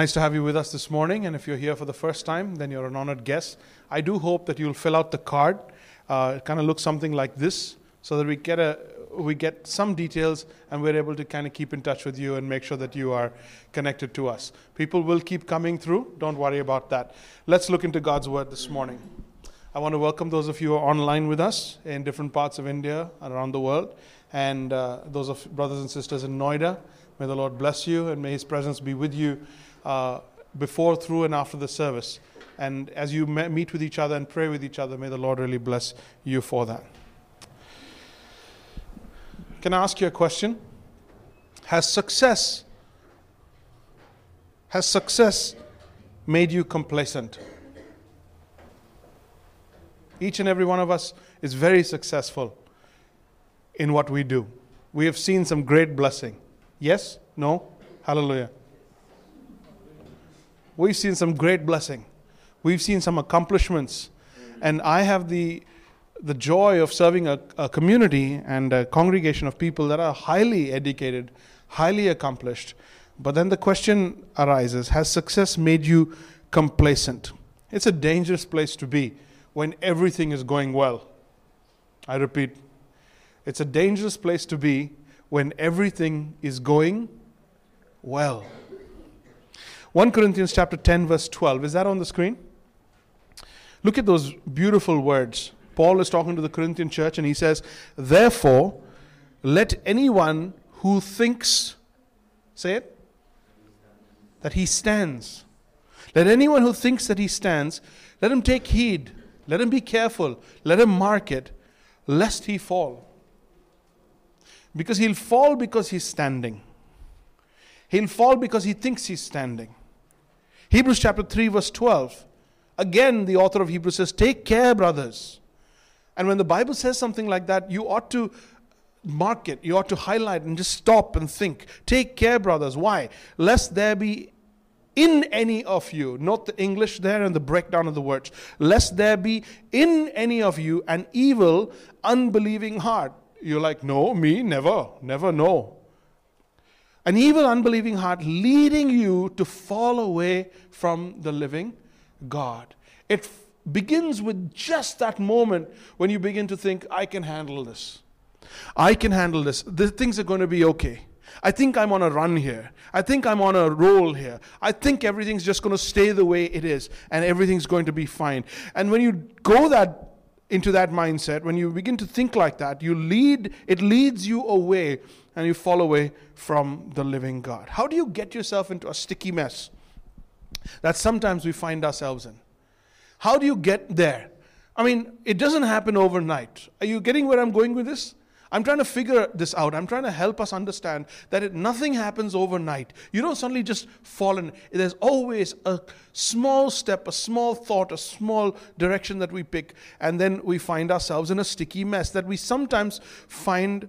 Nice to have you with us this morning. And if you're here for the first time, then you're an honored guest. I do hope that you'll fill out the card. Uh, it kind of looks something like this, so that we get a we get some details and we're able to kind of keep in touch with you and make sure that you are connected to us. People will keep coming through. Don't worry about that. Let's look into God's word this morning. I want to welcome those of you who are online with us in different parts of India and around the world, and uh, those of brothers and sisters in Noida. May the Lord bless you and may His presence be with you uh, before, through, and after the service. And as you meet with each other and pray with each other, may the Lord really bless you for that. Can I ask you a question? Has success has success made you complacent? Each and every one of us is very successful in what we do. We have seen some great blessing. Yes? No? Hallelujah. We've seen some great blessing. We've seen some accomplishments. And I have the, the joy of serving a, a community and a congregation of people that are highly educated, highly accomplished. But then the question arises Has success made you complacent? It's a dangerous place to be when everything is going well. I repeat, it's a dangerous place to be when everything is going well. 1 Corinthians chapter 10 verse 12. Is that on the screen? Look at those beautiful words. Paul is talking to the Corinthian church and he says, "Therefore, let anyone who thinks say it that he stands. Let anyone who thinks that he stands, let him take heed, let him be careful, let him mark it, lest he fall. Because he'll fall because he's standing. He'll fall because he thinks he's standing. Hebrews chapter 3, verse 12. Again, the author of Hebrews says, Take care, brothers. And when the Bible says something like that, you ought to mark it, you ought to highlight and just stop and think. Take care, brothers. Why? Lest there be in any of you, not the English there and the breakdown of the words, lest there be in any of you an evil, unbelieving heart. You're like, no, me, never, never, no an evil, unbelieving heart leading you to fall away from the living God. It f- begins with just that moment when you begin to think, I can handle this. I can handle this. The things are going to be okay. I think I'm on a run here. I think I'm on a roll here. I think everything's just going to stay the way it is and everything's going to be fine. And when you go that into that mindset, when you begin to think like that, you lead it leads you away and you fall away from the living God. How do you get yourself into a sticky mess that sometimes we find ourselves in? How do you get there? I mean, it doesn't happen overnight. Are you getting where I'm going with this? I'm trying to figure this out. I'm trying to help us understand that it, nothing happens overnight. You don't suddenly just fall in. There's always a small step, a small thought, a small direction that we pick, and then we find ourselves in a sticky mess that we sometimes find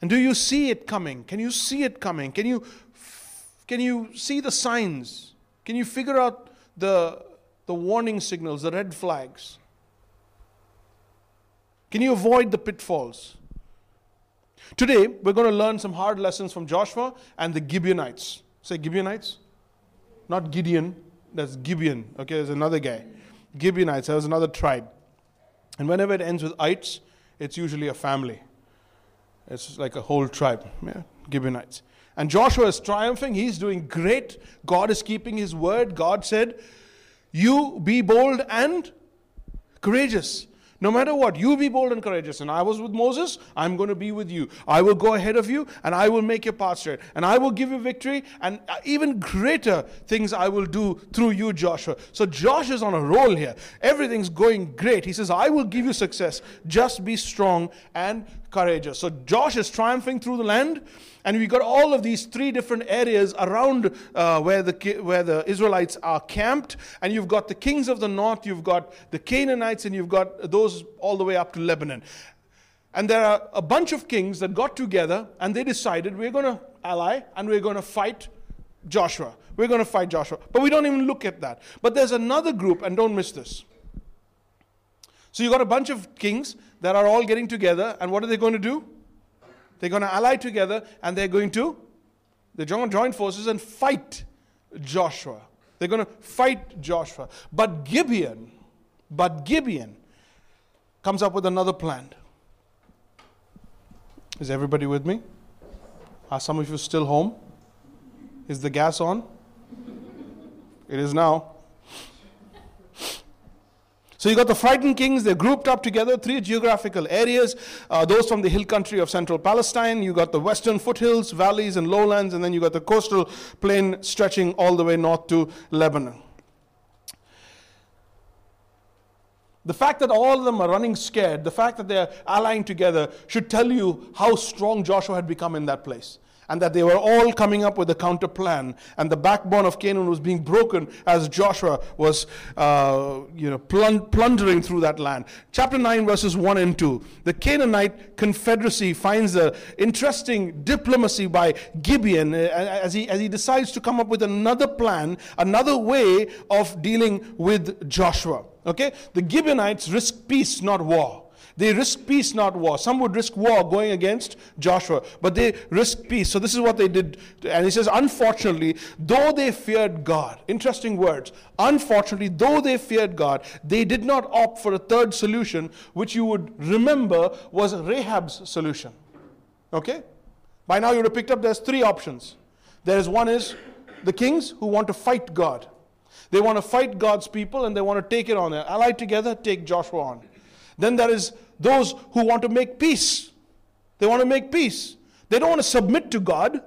and do you see it coming? Can you see it coming? Can you, can you see the signs? Can you figure out the, the warning signals, the red flags? Can you avoid the pitfalls? Today, we're going to learn some hard lessons from Joshua and the Gibeonites. Say Gibeonites? Not Gideon, that's Gibeon. Okay, there's another guy. Gibeonites, there's another tribe. And whenever it ends with ites, it's usually a family. It's like a whole tribe, yeah, Gibeonites. And Joshua is triumphing. He's doing great. God is keeping his word. God said, You be bold and courageous. No matter what, you be bold and courageous. And I was with Moses, I'm going to be with you. I will go ahead of you, and I will make your path straight. And I will give you victory, and uh, even greater things I will do through you, Joshua. So Josh is on a roll here. Everything's going great. He says, I will give you success. Just be strong and courageous. So Josh is triumphing through the land. And we've got all of these three different areas around uh, where, the, where the Israelites are camped. And you've got the kings of the north, you've got the Canaanites, and you've got those all the way up to Lebanon. And there are a bunch of kings that got together and they decided we're going to ally and we're going to fight Joshua. We're going to fight Joshua. But we don't even look at that. But there's another group, and don't miss this. So you've got a bunch of kings that are all getting together, and what are they going to do? They're going to ally together and they're going to they're going to join forces and fight Joshua. They're going to fight Joshua. But Gibeon, but Gibeon comes up with another plan. Is everybody with me? Are some of you still home? Is the gas on? It is now. So you got the frightened kings, they're grouped up together, three geographical areas. Uh, those from the hill country of central Palestine, you got the western foothills, valleys, and lowlands, and then you got the coastal plain stretching all the way north to Lebanon. The fact that all of them are running scared, the fact that they're allying together, should tell you how strong Joshua had become in that place. And that they were all coming up with a counter plan. And the backbone of Canaan was being broken as Joshua was uh, you know, plundering through that land. Chapter 9, verses 1 and 2. The Canaanite confederacy finds an interesting diplomacy by Gibeon uh, as he, as he decides to come up with another plan, another way of dealing with Joshua. Okay? The Gibeonites risk peace, not war. They risk peace, not war. Some would risk war going against Joshua, but they risk peace. So this is what they did. And he says, unfortunately, though they feared God, interesting words. Unfortunately, though they feared God, they did not opt for a third solution, which you would remember was Rahab's solution. Okay? By now you would have picked up there's three options. There's one is the kings who want to fight God. They want to fight God's people and they want to take it on. They ally together, take Joshua on. Then there is those who want to make peace. They want to make peace. They don't want to submit to God.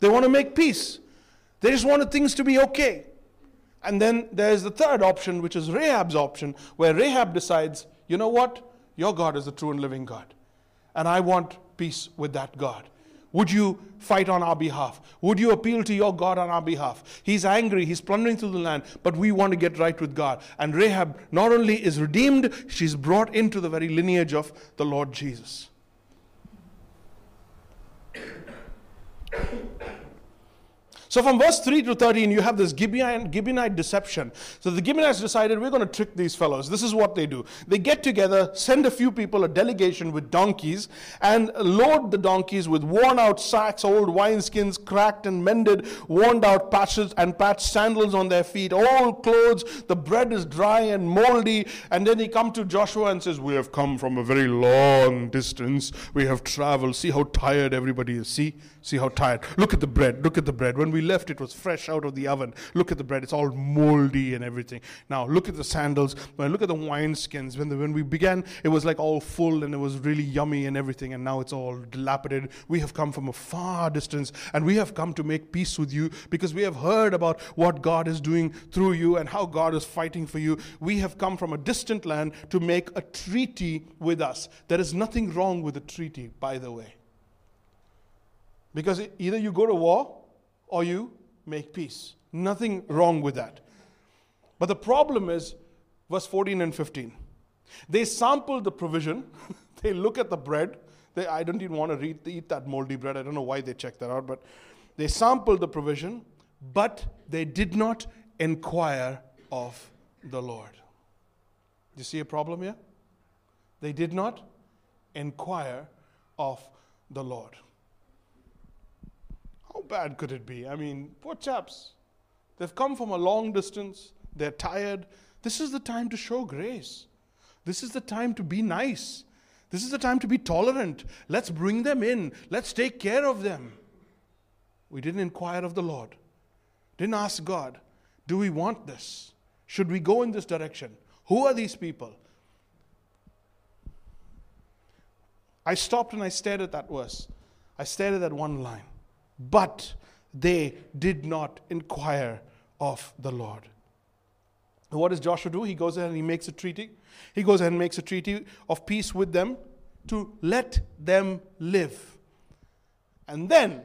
They want to make peace. They just want things to be okay. And then there's the third option, which is Rahab's option, where Rahab decides, you know what? Your God is the true and living God. And I want peace with that God. Would you fight on our behalf? Would you appeal to your God on our behalf? He's angry, he's plundering through the land, but we want to get right with God. And Rahab not only is redeemed, she's brought into the very lineage of the Lord Jesus. So from verse 3 to 13, you have this Gibeonite, Gibeonite deception. So the Gibeonites decided, we're going to trick these fellows. This is what they do. They get together, send a few people, a delegation with donkeys, and load the donkeys with worn out sacks, old wineskins, cracked and mended, worn out patches and patched sandals on their feet, old clothes. The bread is dry and moldy. And then they come to Joshua and says, we have come from a very long distance. We have traveled. See how tired everybody is. See? See how tired. Look at the bread. Look at the bread. When we left, it was fresh out of the oven. Look at the bread. It's all moldy and everything. Now, look at the sandals. When look at the wineskins. When, when we began, it was like all full and it was really yummy and everything. And now it's all dilapidated. We have come from a far distance and we have come to make peace with you because we have heard about what God is doing through you and how God is fighting for you. We have come from a distant land to make a treaty with us. There is nothing wrong with a treaty, by the way. Because either you go to war or you make peace. Nothing wrong with that. But the problem is verse 14 and 15. They sample the provision, they look at the bread. They, I don't even want to read, eat that moldy bread. I don't know why they checked that out, but they sampled the provision, but they did not inquire of the Lord. Do you see a problem here? They did not inquire of the Lord. How bad could it be? I mean, poor chaps. They've come from a long distance, they're tired. This is the time to show grace. This is the time to be nice. This is the time to be tolerant. Let's bring them in. Let's take care of them. We didn't inquire of the Lord, didn't ask God, do we want this? Should we go in this direction? Who are these people? I stopped and I stared at that verse. I stared at that one line but they did not inquire of the Lord. what does Joshua do? He goes ahead and he makes a treaty. He goes ahead and makes a treaty of peace with them to let them live. And then,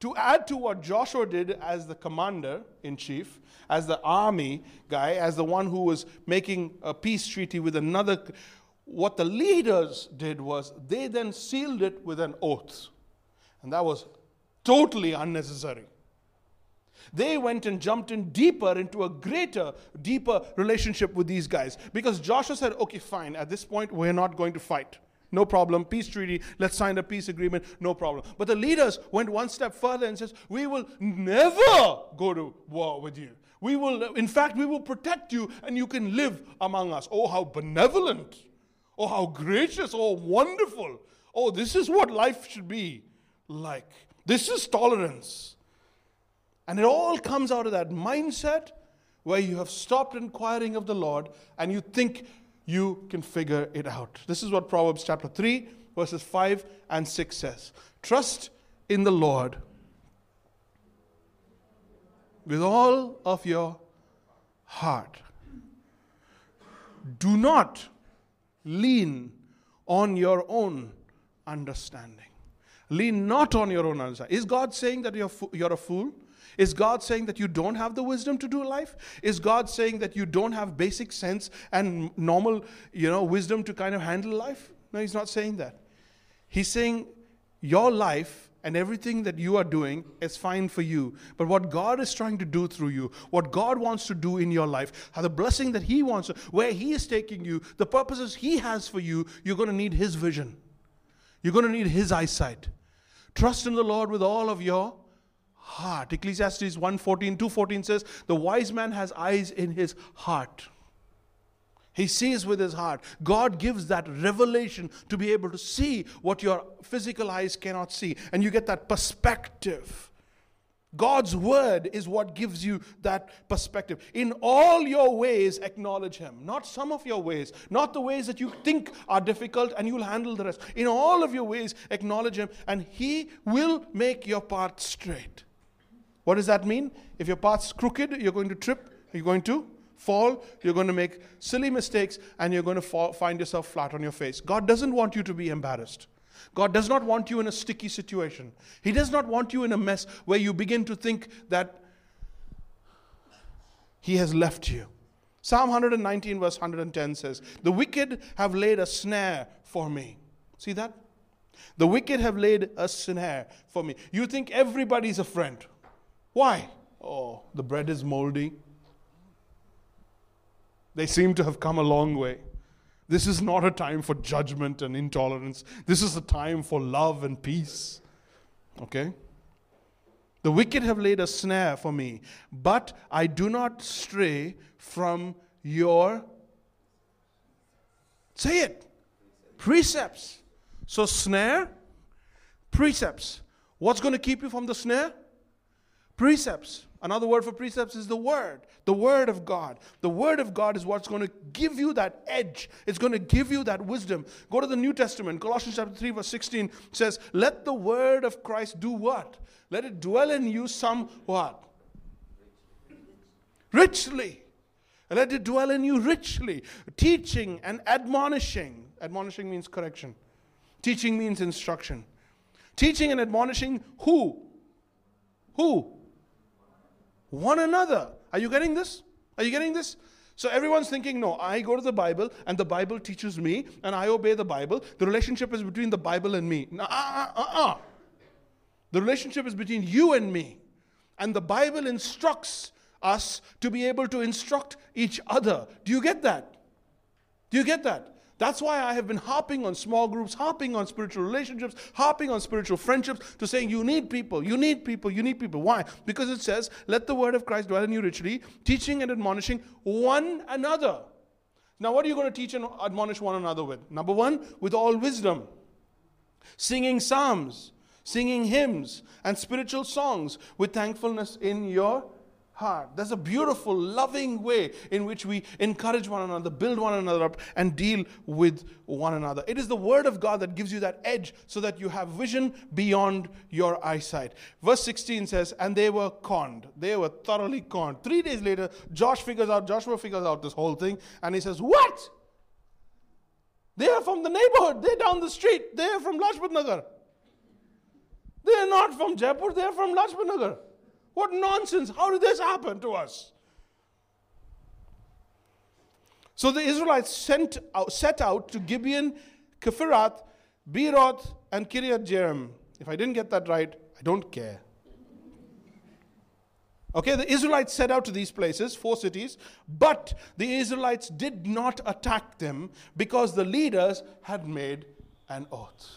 to add to what Joshua did as the commander in chief, as the army guy, as the one who was making a peace treaty with another, what the leaders did was they then sealed it with an oath. And that was Totally unnecessary. They went and jumped in deeper into a greater, deeper relationship with these guys because Joshua said, okay, fine, at this point, we're not going to fight. no problem. Peace treaty, let's sign a peace agreement, no problem. But the leaders went one step further and says, we will never go to war with you. We will, in fact, we will protect you and you can live among us. Oh, how benevolent. Oh, how gracious. Oh, wonderful. Oh, this is what life should be like. This is tolerance. And it all comes out of that mindset where you have stopped inquiring of the Lord and you think you can figure it out. This is what Proverbs chapter 3, verses 5 and 6 says Trust in the Lord with all of your heart. Do not lean on your own understanding. Lean not on your own understanding. Is God saying that you're, you're a fool? Is God saying that you don't have the wisdom to do life? Is God saying that you don't have basic sense and normal, you know, wisdom to kind of handle life? No, he's not saying that. He's saying your life and everything that you are doing is fine for you. But what God is trying to do through you, what God wants to do in your life, how the blessing that He wants, where He is taking you, the purposes He has for you, you're going to need His vision. You're going to need His eyesight. Trust in the Lord with all of your heart. Ecclesiastes 1:14, 2:14 says, "The wise man has eyes in his heart." He sees with his heart. God gives that revelation to be able to see what your physical eyes cannot see. And you get that perspective. God's word is what gives you that perspective. In all your ways, acknowledge Him. Not some of your ways, not the ways that you think are difficult and you'll handle the rest. In all of your ways, acknowledge Him, and He will make your path straight. What does that mean? If your path's crooked, you're going to trip, you're going to fall, you're going to make silly mistakes, and you're going to fall, find yourself flat on your face. God doesn't want you to be embarrassed. God does not want you in a sticky situation. He does not want you in a mess where you begin to think that He has left you. Psalm 119, verse 110 says, The wicked have laid a snare for me. See that? The wicked have laid a snare for me. You think everybody's a friend. Why? Oh, the bread is moldy. They seem to have come a long way. This is not a time for judgment and intolerance. This is a time for love and peace. Okay? The wicked have laid a snare for me, but I do not stray from your. Say it. Precepts. So, snare, precepts. What's going to keep you from the snare? Precepts. Another word for precepts is the Word, the Word of God. The Word of God is what's going to give you that edge. It's going to give you that wisdom. Go to the New Testament. Colossians chapter 3, verse 16 says, Let the Word of Christ do what? Let it dwell in you some what? Richly. Let it dwell in you richly. Teaching and admonishing. Admonishing means correction. Teaching means instruction. Teaching and admonishing who? Who? One another. Are you getting this? Are you getting this? So everyone's thinking, no, I go to the Bible and the Bible teaches me and I obey the Bible. The relationship is between the Bible and me. Uh, uh, uh. The relationship is between you and me. And the Bible instructs us to be able to instruct each other. Do you get that? Do you get that? That's why I have been harping on small groups, harping on spiritual relationships, harping on spiritual friendships, to saying you need people, you need people, you need people. Why? Because it says, let the word of Christ dwell in you richly, teaching and admonishing one another. Now, what are you going to teach and admonish one another with? Number one, with all wisdom, singing psalms, singing hymns, and spiritual songs with thankfulness in your heart. There's a beautiful, loving way in which we encourage one another, build one another up, and deal with one another. It is the Word of God that gives you that edge so that you have vision beyond your eyesight. Verse 16 says, And they were conned. They were thoroughly conned. Three days later, Josh figures out, Joshua figures out this whole thing, and he says, What? They are from the neighborhood. They're down the street. They're from Lajpat Nagar. They're not from Jaipur. They're from Lajpat Nagar. What nonsense! How did this happen to us? So the Israelites sent out, set out to Gibeon, Kephirath, Beeroth, and Kiriath Jearim. If I didn't get that right, I don't care. Okay, the Israelites set out to these places, four cities, but the Israelites did not attack them because the leaders had made an oath.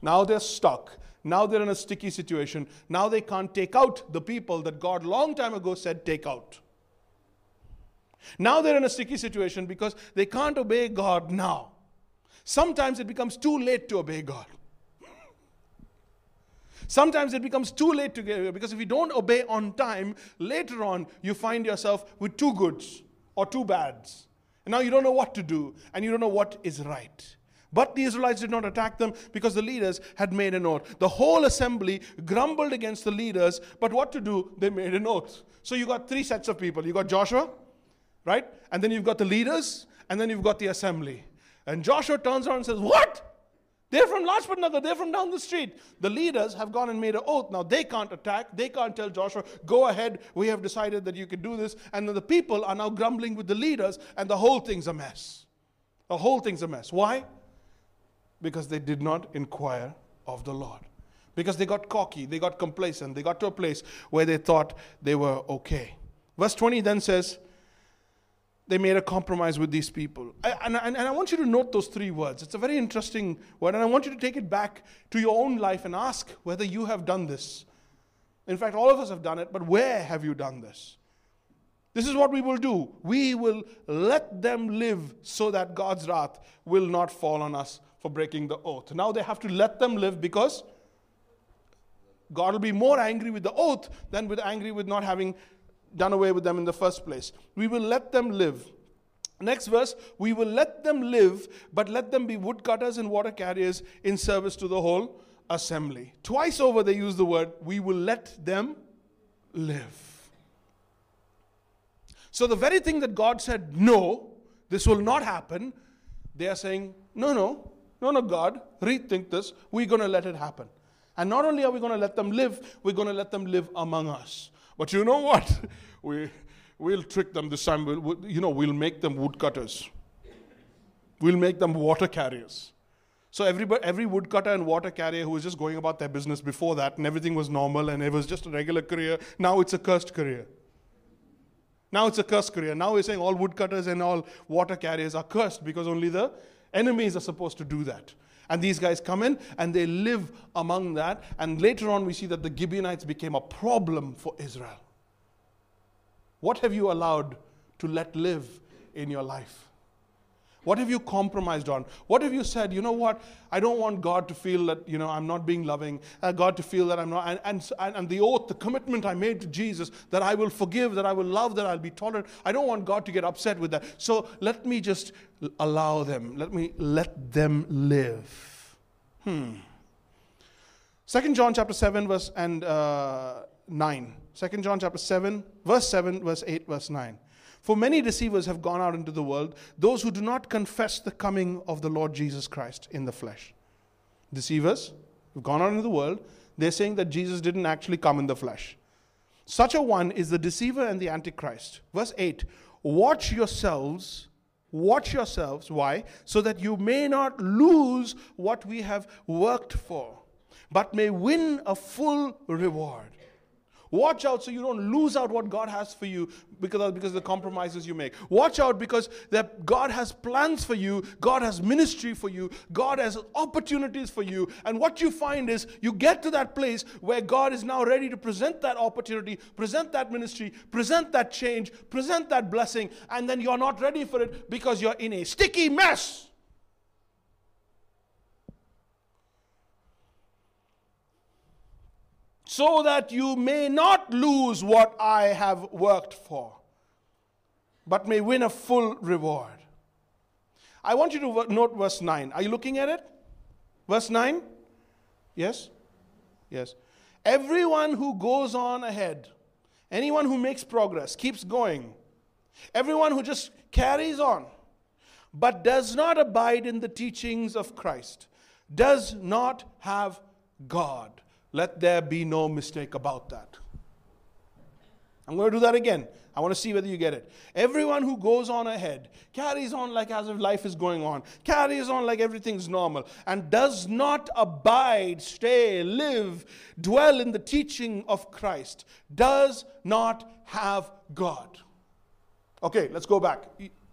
Now they're stuck. Now they're in a sticky situation. Now they can't take out the people that God long time ago said take out. Now they're in a sticky situation because they can't obey God now. Sometimes it becomes too late to obey God. Sometimes it becomes too late to get because if you don't obey on time, later on you find yourself with two goods or two bads. And now you don't know what to do and you don't know what is right. But the Israelites did not attack them because the leaders had made an oath. The whole assembly grumbled against the leaders, but what to do? They made an oath. So you got three sets of people. You got Joshua, right? And then you've got the leaders, and then you've got the assembly. And Joshua turns around and says, What? They're from Lajpat Nagar, they're from down the street. The leaders have gone and made an oath. Now they can't attack, they can't tell Joshua, Go ahead, we have decided that you can do this. And then the people are now grumbling with the leaders, and the whole thing's a mess. The whole thing's a mess. Why? Because they did not inquire of the Lord. Because they got cocky, they got complacent, they got to a place where they thought they were okay. Verse 20 then says, they made a compromise with these people. I, and, and, and I want you to note those three words. It's a very interesting word, and I want you to take it back to your own life and ask whether you have done this. In fact, all of us have done it, but where have you done this? This is what we will do. We will let them live so that God's wrath will not fall on us for breaking the oath. Now they have to let them live because God will be more angry with the oath than with angry with not having done away with them in the first place. We will let them live. Next verse, we will let them live, but let them be woodcutters and water carriers in service to the whole assembly. Twice over they use the word, we will let them live. So the very thing that God said, no, this will not happen, they are saying, no, no, no, no, God, rethink this. We're going to let it happen. And not only are we going to let them live, we're going to let them live among us. But you know what? We, we'll trick them this time. We'll, you know, we'll make them woodcutters. We'll make them water carriers. So everybody, every woodcutter and water carrier who was just going about their business before that and everything was normal and it was just a regular career, now it's a cursed career. Now it's a cursed career. Now we're saying all woodcutters and all water carriers are cursed because only the enemies are supposed to do that. And these guys come in and they live among that. And later on, we see that the Gibeonites became a problem for Israel. What have you allowed to let live in your life? What have you compromised on? What have you said, you know what? I don't want God to feel that, you know, I'm not being loving, uh, God to feel that I'm not, and, and, and the oath, the commitment I made to Jesus that I will forgive, that I will love, that I'll be tolerant. I don't want God to get upset with that. So let me just allow them. Let me let them live. Hmm. Second John chapter 7, verse and uh, 9. Second John chapter 7, verse 7, verse 8, verse 9. For many deceivers have gone out into the world, those who do not confess the coming of the Lord Jesus Christ in the flesh. Deceivers have gone out into the world, they're saying that Jesus didn't actually come in the flesh. Such a one is the deceiver and the antichrist. Verse 8 Watch yourselves, watch yourselves. Why? So that you may not lose what we have worked for, but may win a full reward. Watch out so you don't lose out what God has for you because of, because of the compromises you make. Watch out because that God has plans for you, God has ministry for you, God has opportunities for you. And what you find is you get to that place where God is now ready to present that opportunity, present that ministry, present that change, present that blessing, and then you're not ready for it because you're in a sticky mess. So that you may not lose what I have worked for, but may win a full reward. I want you to note verse 9. Are you looking at it? Verse 9? Yes? Yes. Everyone who goes on ahead, anyone who makes progress, keeps going, everyone who just carries on, but does not abide in the teachings of Christ, does not have God. Let there be no mistake about that. I'm going to do that again. I want to see whether you get it. Everyone who goes on ahead, carries on like as if life is going on, carries on like everything's normal, and does not abide, stay, live, dwell in the teaching of Christ, does not have God. Okay, let's go back.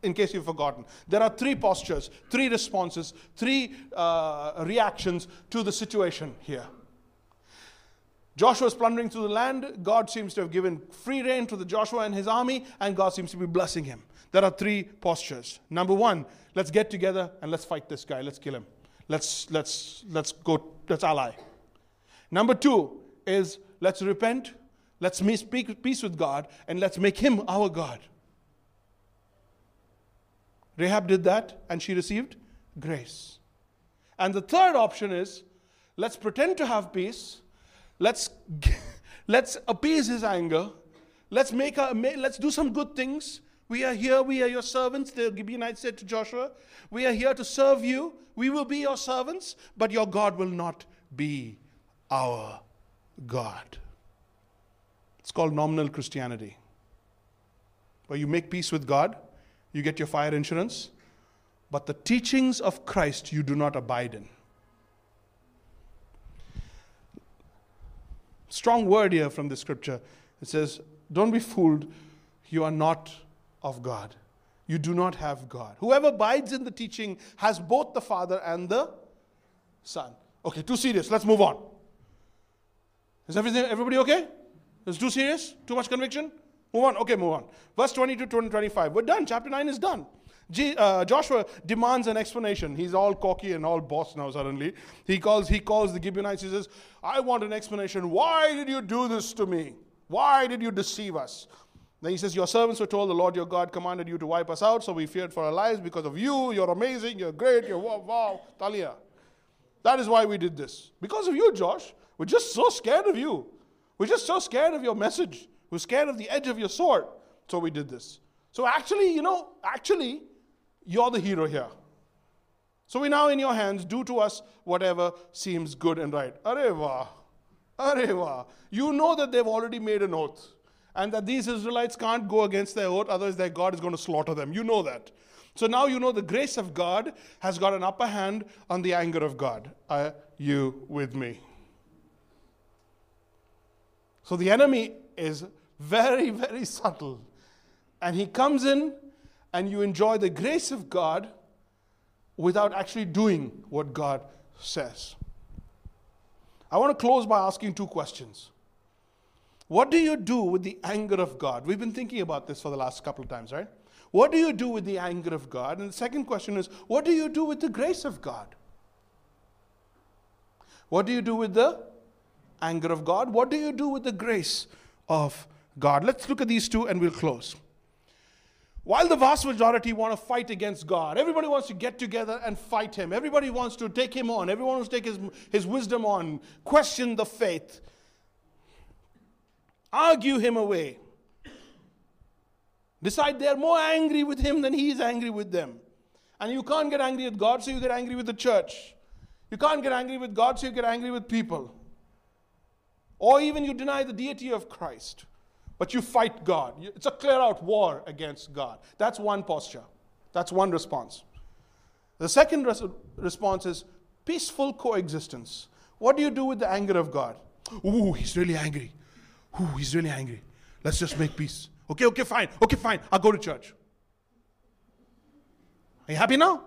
in case you've forgotten. There are three postures, three responses, three uh, reactions to the situation here. Joshua is plundering through the land. God seems to have given free rein to the Joshua and his army, and God seems to be blessing him. There are three postures. Number one, let's get together and let's fight this guy. Let's kill him. Let's let's let's go. Let's ally. Number two is let's repent. Let's speak peace with God, and let's make him our God. Rahab did that, and she received grace. And the third option is let's pretend to have peace Let's, let's appease his anger. Let's, make a, let's do some good things. We are here, we are your servants. The Gibeonites said to Joshua, We are here to serve you. We will be your servants, but your God will not be our God. It's called nominal Christianity, where you make peace with God, you get your fire insurance, but the teachings of Christ you do not abide in. Strong word here from the scripture. It says, Don't be fooled, you are not of God. You do not have God. Whoever abides in the teaching has both the Father and the Son. Okay, too serious. Let's move on. Is everything everybody okay? Is too serious? Too much conviction? Move on. Okay, move on. Verse 20 to 25. We're done. Chapter 9 is done. G, uh, Joshua demands an explanation. He's all cocky and all boss now suddenly. He calls, he calls the Gibeonites. He says, I want an explanation. Why did you do this to me? Why did you deceive us? Then he says, Your servants were told the Lord your God commanded you to wipe us out, so we feared for our lives because of you. You're amazing. You're great. You're wow, wow, Talia. That is why we did this. Because of you, Josh. We're just so scared of you. We're just so scared of your message. We're scared of the edge of your sword. So we did this. So actually, you know, actually, you're the hero here. So we now in your hands, do to us whatever seems good and right. Areva, Areva. You know that they've already made an oath and that these Israelites can't go against their oath, otherwise their God is going to slaughter them. You know that. So now you know the grace of God has got an upper hand on the anger of God. Are you with me? So the enemy is very, very subtle. And he comes in and you enjoy the grace of God without actually doing what God says. I want to close by asking two questions. What do you do with the anger of God? We've been thinking about this for the last couple of times, right? What do you do with the anger of God? And the second question is, what do you do with the grace of God? What do you do with the anger of God? What do you do with the grace of God? Let's look at these two and we'll close. While the vast majority want to fight against God, everybody wants to get together and fight Him. Everybody wants to take Him on. Everyone wants to take His, his wisdom on, question the faith, argue Him away, decide they're more angry with Him than He is angry with them. And you can't get angry with God, so you get angry with the church. You can't get angry with God, so you get angry with people. Or even you deny the deity of Christ but you fight God. It's a clear out war against God. That's one posture. That's one response. The second res- response is peaceful coexistence. What do you do with the anger of God? Ooh, he's really angry. Ooh, he's really angry. Let's just make peace. Okay, okay, fine. Okay, fine. I'll go to church. Are you happy now?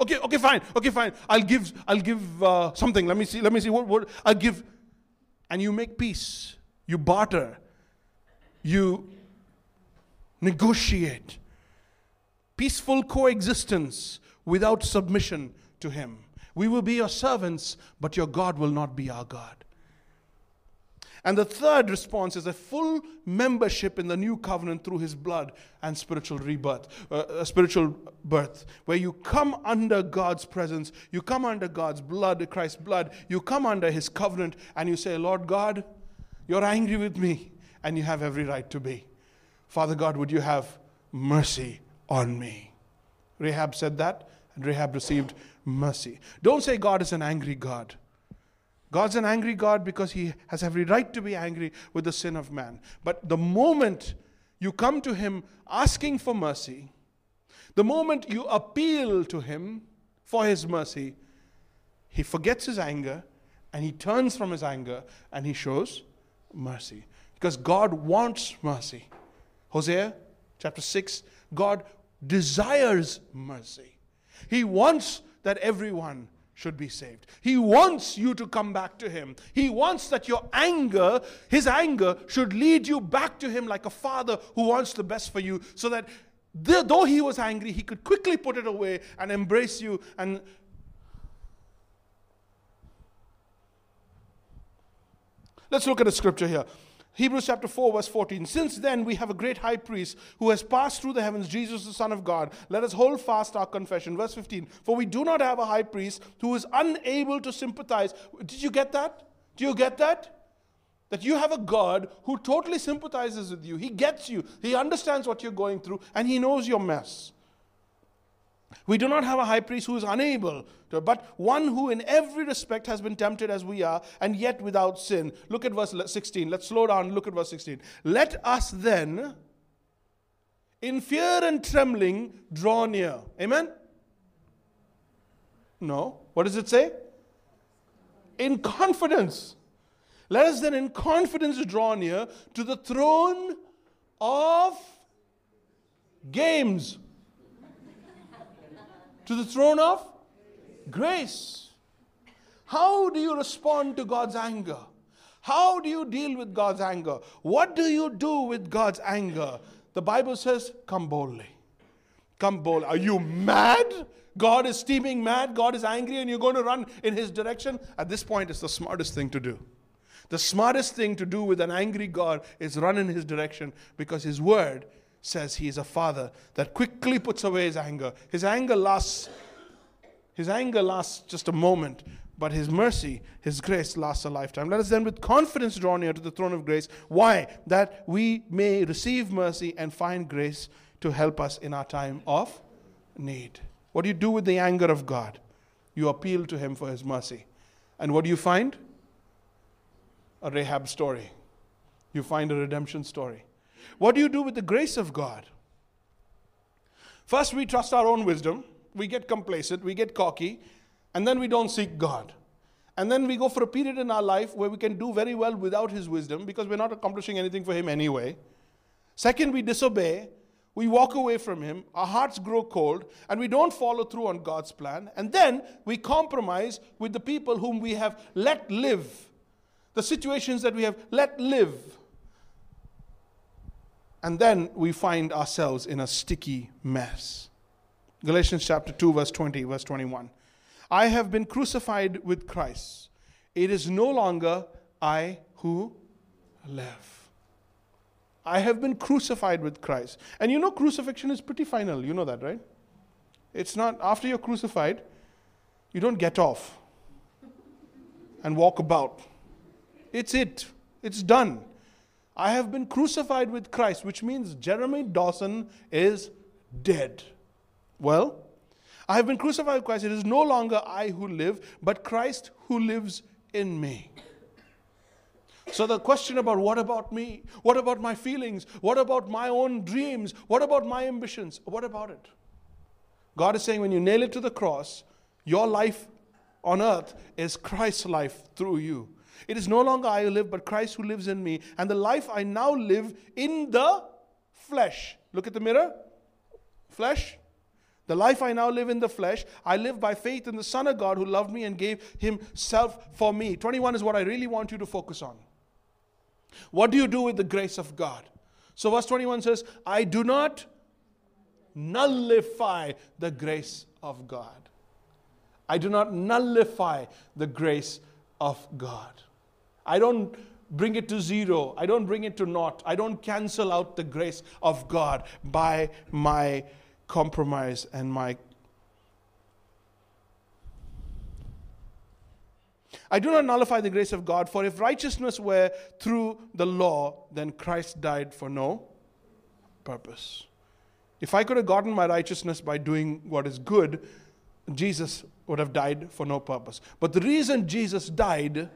Okay, okay, fine. Okay, fine. I'll give. I'll give uh, something. Let me see. Let me see. What? What? I'll give. And you make peace. You barter you negotiate peaceful coexistence without submission to Him. We will be your servants, but your God will not be our God. And the third response is a full membership in the new covenant through his blood and spiritual rebirth, uh, a spiritual birth, where you come under God's presence, you come under God's blood, Christ's blood, you come under his covenant, and you say, Lord God, you're angry with me and you have every right to be. Father God, would you have mercy on me? Rahab said that, and Rahab received mercy. Don't say God is an angry God. God's an angry God because he has every right to be angry with the sin of man. But the moment you come to him asking for mercy, the moment you appeal to him for his mercy, he forgets his anger and he turns from his anger and he shows mercy. Because God wants mercy. Hosea chapter 6 God desires mercy. He wants that everyone should be saved. He wants you to come back to Him. He wants that your anger, His anger, should lead you back to Him like a father who wants the best for you, so that though He was angry, He could quickly put it away and embrace you and Let's look at a scripture here. Hebrews chapter 4, verse 14. Since then, we have a great high priest who has passed through the heavens, Jesus, the Son of God. Let us hold fast our confession. Verse 15. For we do not have a high priest who is unable to sympathize. Did you get that? Do you get that? That you have a God who totally sympathizes with you. He gets you, He understands what you're going through, and He knows your mess. We do not have a high priest who is unable to, but one who in every respect has been tempted as we are, and yet without sin. Look at verse 16. Let's slow down. Look at verse 16. Let us then, in fear and trembling, draw near. Amen? No. What does it say? In confidence. Let us then, in confidence, draw near to the throne of games to the throne of grace. How do you respond to God's anger? How do you deal with God's anger? What do you do with God's anger? The Bible says, Come boldly. Come boldly. Are you mad? God is steaming mad. God is angry, and you're going to run in His direction. At this point, it's the smartest thing to do. The smartest thing to do with an angry God is run in His direction because His word says he is a father that quickly puts away his anger. His anger lasts his anger lasts just a moment, but his mercy, his grace lasts a lifetime. Let us then with confidence draw near to the throne of grace. Why? That we may receive mercy and find grace to help us in our time of need. What do you do with the anger of God? You appeal to him for his mercy. And what do you find? A Rahab story. You find a redemption story. What do you do with the grace of God? First, we trust our own wisdom, we get complacent, we get cocky, and then we don't seek God. And then we go for a period in our life where we can do very well without His wisdom because we're not accomplishing anything for Him anyway. Second, we disobey, we walk away from Him, our hearts grow cold, and we don't follow through on God's plan. And then we compromise with the people whom we have let live, the situations that we have let live. And then we find ourselves in a sticky mess. Galatians chapter 2, verse 20, verse 21. I have been crucified with Christ. It is no longer I who live. I have been crucified with Christ. And you know, crucifixion is pretty final. You know that, right? It's not, after you're crucified, you don't get off and walk about. It's it, it's done. I have been crucified with Christ, which means Jeremy Dawson is dead. Well, I have been crucified with Christ. It is no longer I who live, but Christ who lives in me. So, the question about what about me? What about my feelings? What about my own dreams? What about my ambitions? What about it? God is saying when you nail it to the cross, your life on earth is Christ's life through you. It is no longer I who live, but Christ who lives in me. And the life I now live in the flesh. Look at the mirror. Flesh. The life I now live in the flesh, I live by faith in the Son of God who loved me and gave himself for me. 21 is what I really want you to focus on. What do you do with the grace of God? So, verse 21 says, I do not nullify the grace of God. I do not nullify the grace of God. I don't bring it to zero. I don't bring it to naught. I don't cancel out the grace of God by my compromise and my. I do not nullify the grace of God, for if righteousness were through the law, then Christ died for no purpose. If I could have gotten my righteousness by doing what is good, Jesus would have died for no purpose. But the reason Jesus died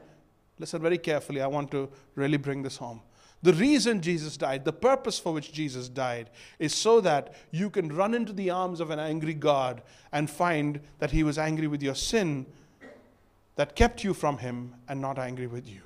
Listen very carefully. I want to really bring this home. The reason Jesus died, the purpose for which Jesus died, is so that you can run into the arms of an angry God and find that He was angry with your sin that kept you from Him and not angry with you.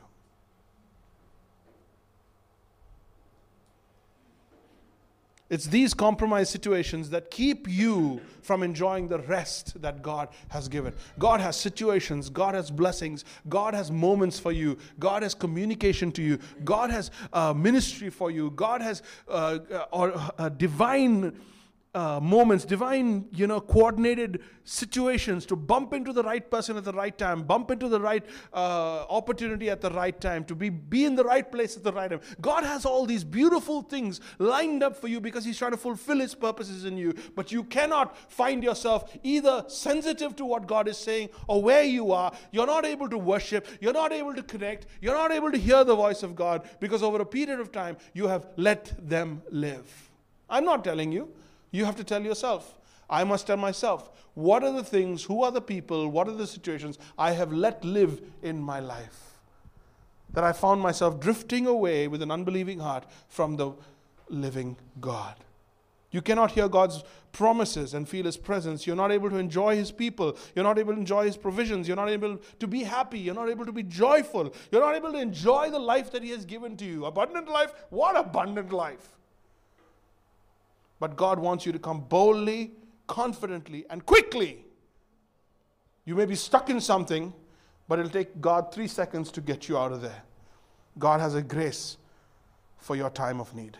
It's these compromise situations that keep you from enjoying the rest that God has given. God has situations, God has blessings, God has moments for you, God has communication to you, God has uh, ministry for you, God has uh, uh, or uh, divine uh, moments, divine, you know, coordinated situations to bump into the right person at the right time, bump into the right uh, opportunity at the right time, to be, be in the right place at the right time. God has all these beautiful things lined up for you because He's trying to fulfill His purposes in you. But you cannot find yourself either sensitive to what God is saying or where you are. You're not able to worship, you're not able to connect, you're not able to hear the voice of God because over a period of time you have let them live. I'm not telling you. You have to tell yourself. I must tell myself, what are the things, who are the people, what are the situations I have let live in my life? That I found myself drifting away with an unbelieving heart from the living God. You cannot hear God's promises and feel His presence. You're not able to enjoy His people. You're not able to enjoy His provisions. You're not able to be happy. You're not able to be joyful. You're not able to enjoy the life that He has given to you. Abundant life? What abundant life? But God wants you to come boldly, confidently, and quickly. You may be stuck in something, but it'll take God three seconds to get you out of there. God has a grace for your time of need.